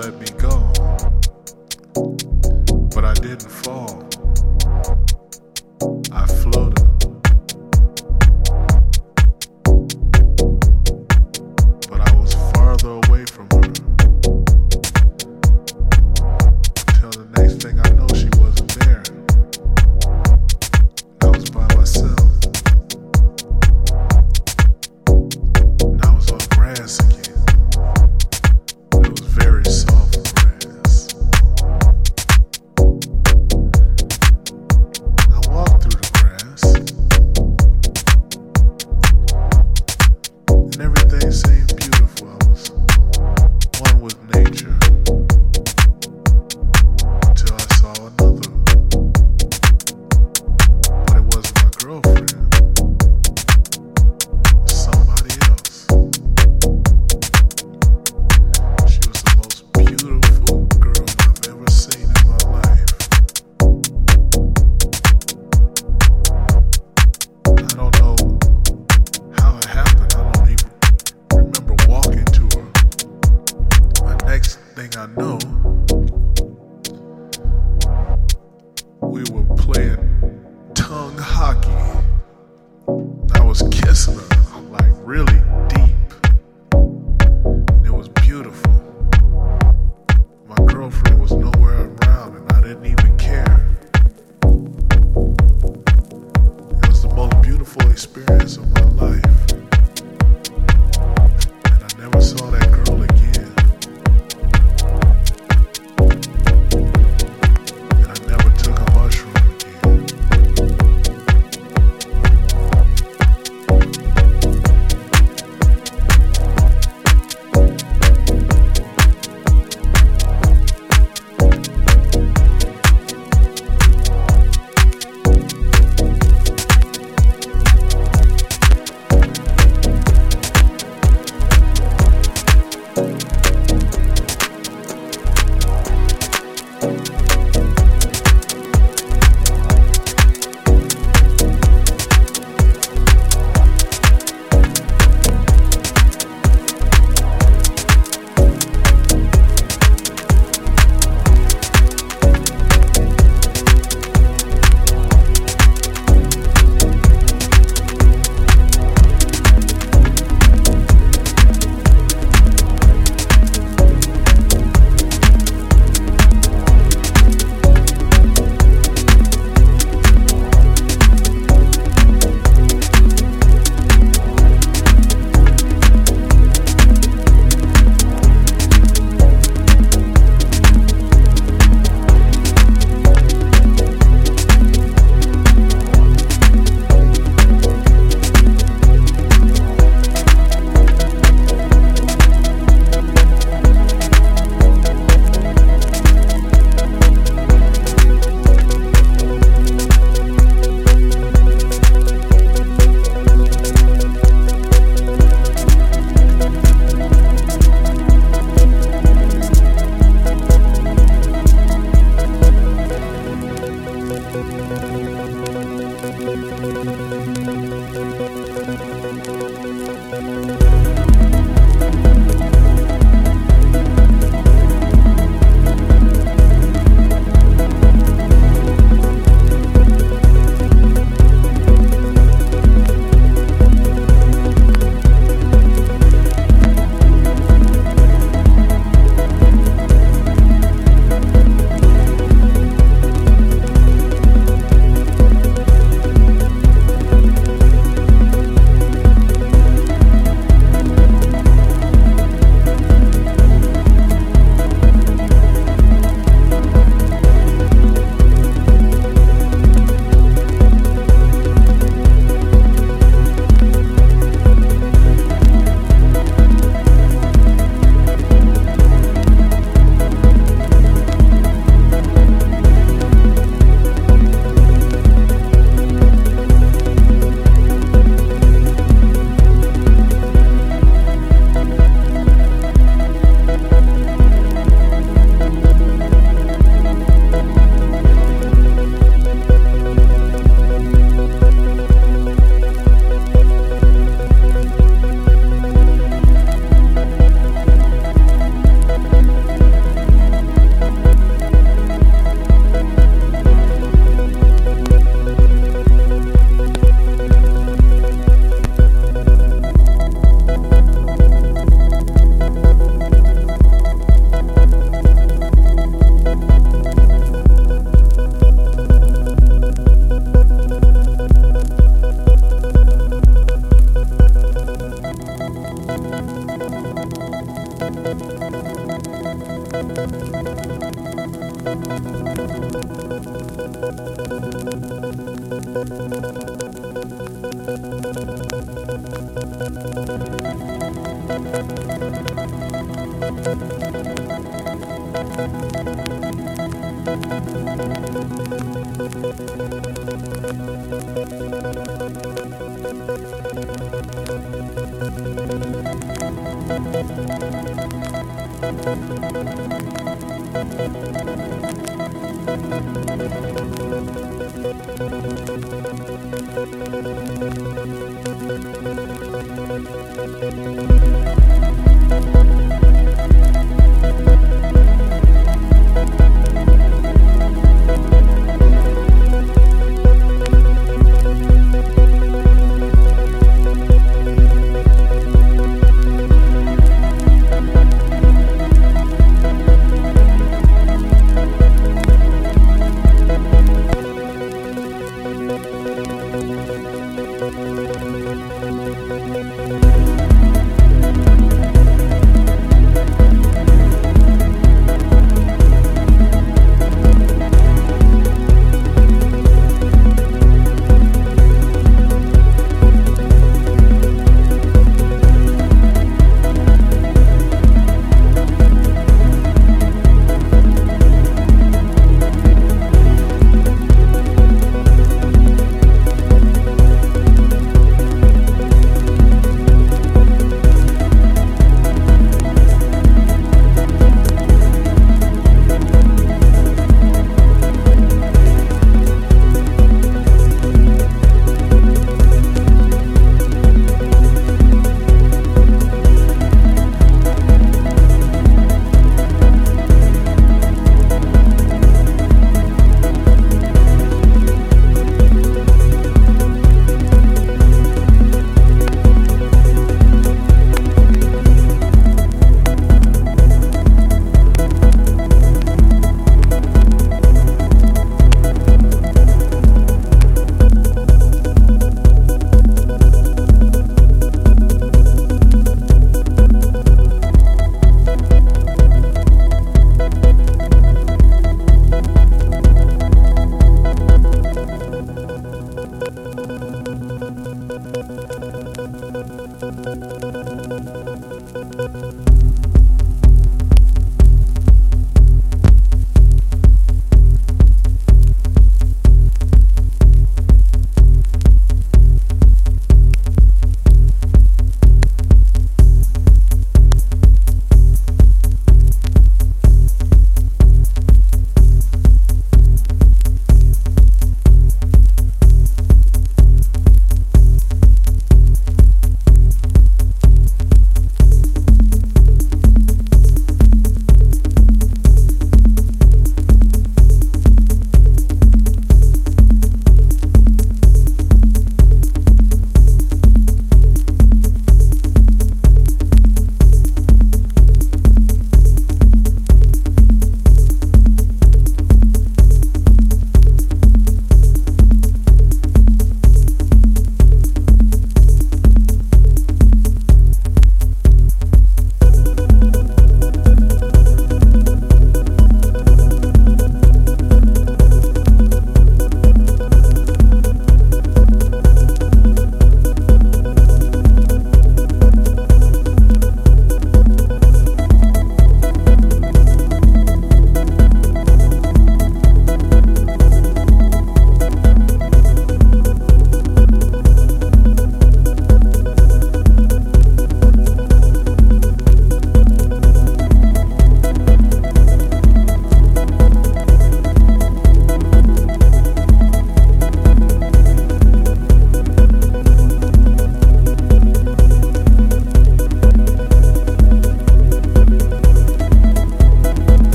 let me go. But I didn't fall.